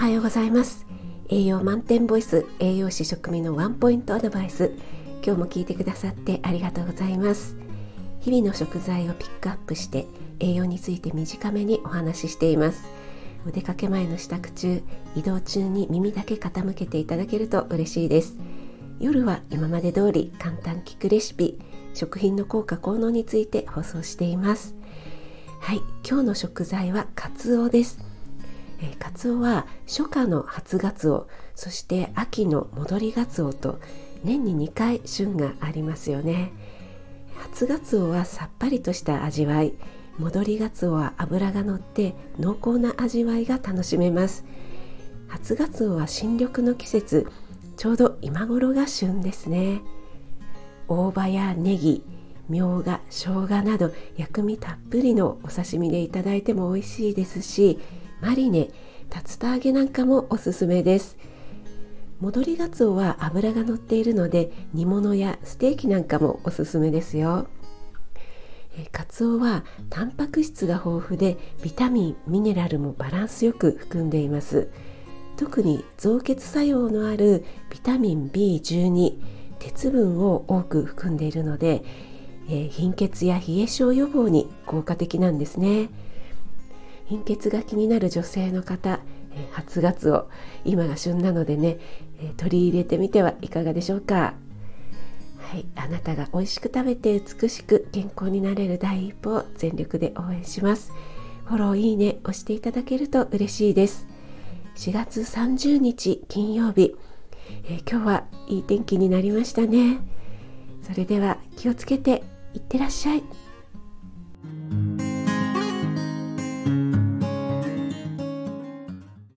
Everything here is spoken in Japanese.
はようございます。栄養満点ボイス栄養士食味のワンポイントアドバイス。今日も聞いてくださってありがとうございます。日々の食材をピックアップして栄養について短めにお話ししています。お出かけ前の支度中移動中に耳だけ傾けていただけると嬉しいです。夜は今まで通り簡単聞くレシピ食品の効果効能について放送しています。はい今日の食材はカツオです。えー、カツオは初夏の初ガツオそして秋の戻りガツオと年に2回旬がありますよね。初ガツオはさっぱりとした味わい戻りガツオは脂がのって濃厚な味わいが楽しめます。初ガツオは新緑の季節ちょうど今頃が旬ですね。大葉やネギみょうが生姜など薬味たっぷりのお刺身でいただいても美味しいですしマリネ竜田揚げなんかもおすすめです。戻りがつおは脂が乗っているので煮物やステーキなんかもおすすめですよ。カツオはタンパク質が豊富でビタミンミネラルもバランスよく含んでいます。特に造血作用のあるビタミン B12 鉄分を多く含んでいるので、えー、貧血や冷え症予防に効果的なんですね。貧血が気になる女性の方、え、初ガツオ今が旬なのでね、え、取り入れてみてはいかがでしょうか。はい、あなたが美味しく食べて美しく健康になれる第一歩を全力で応援します。フォローいいね押していただけると嬉しいです。4月30日金曜日、えー、今日はいい天気になりましたね。それでは気をつけていってらっしゃい。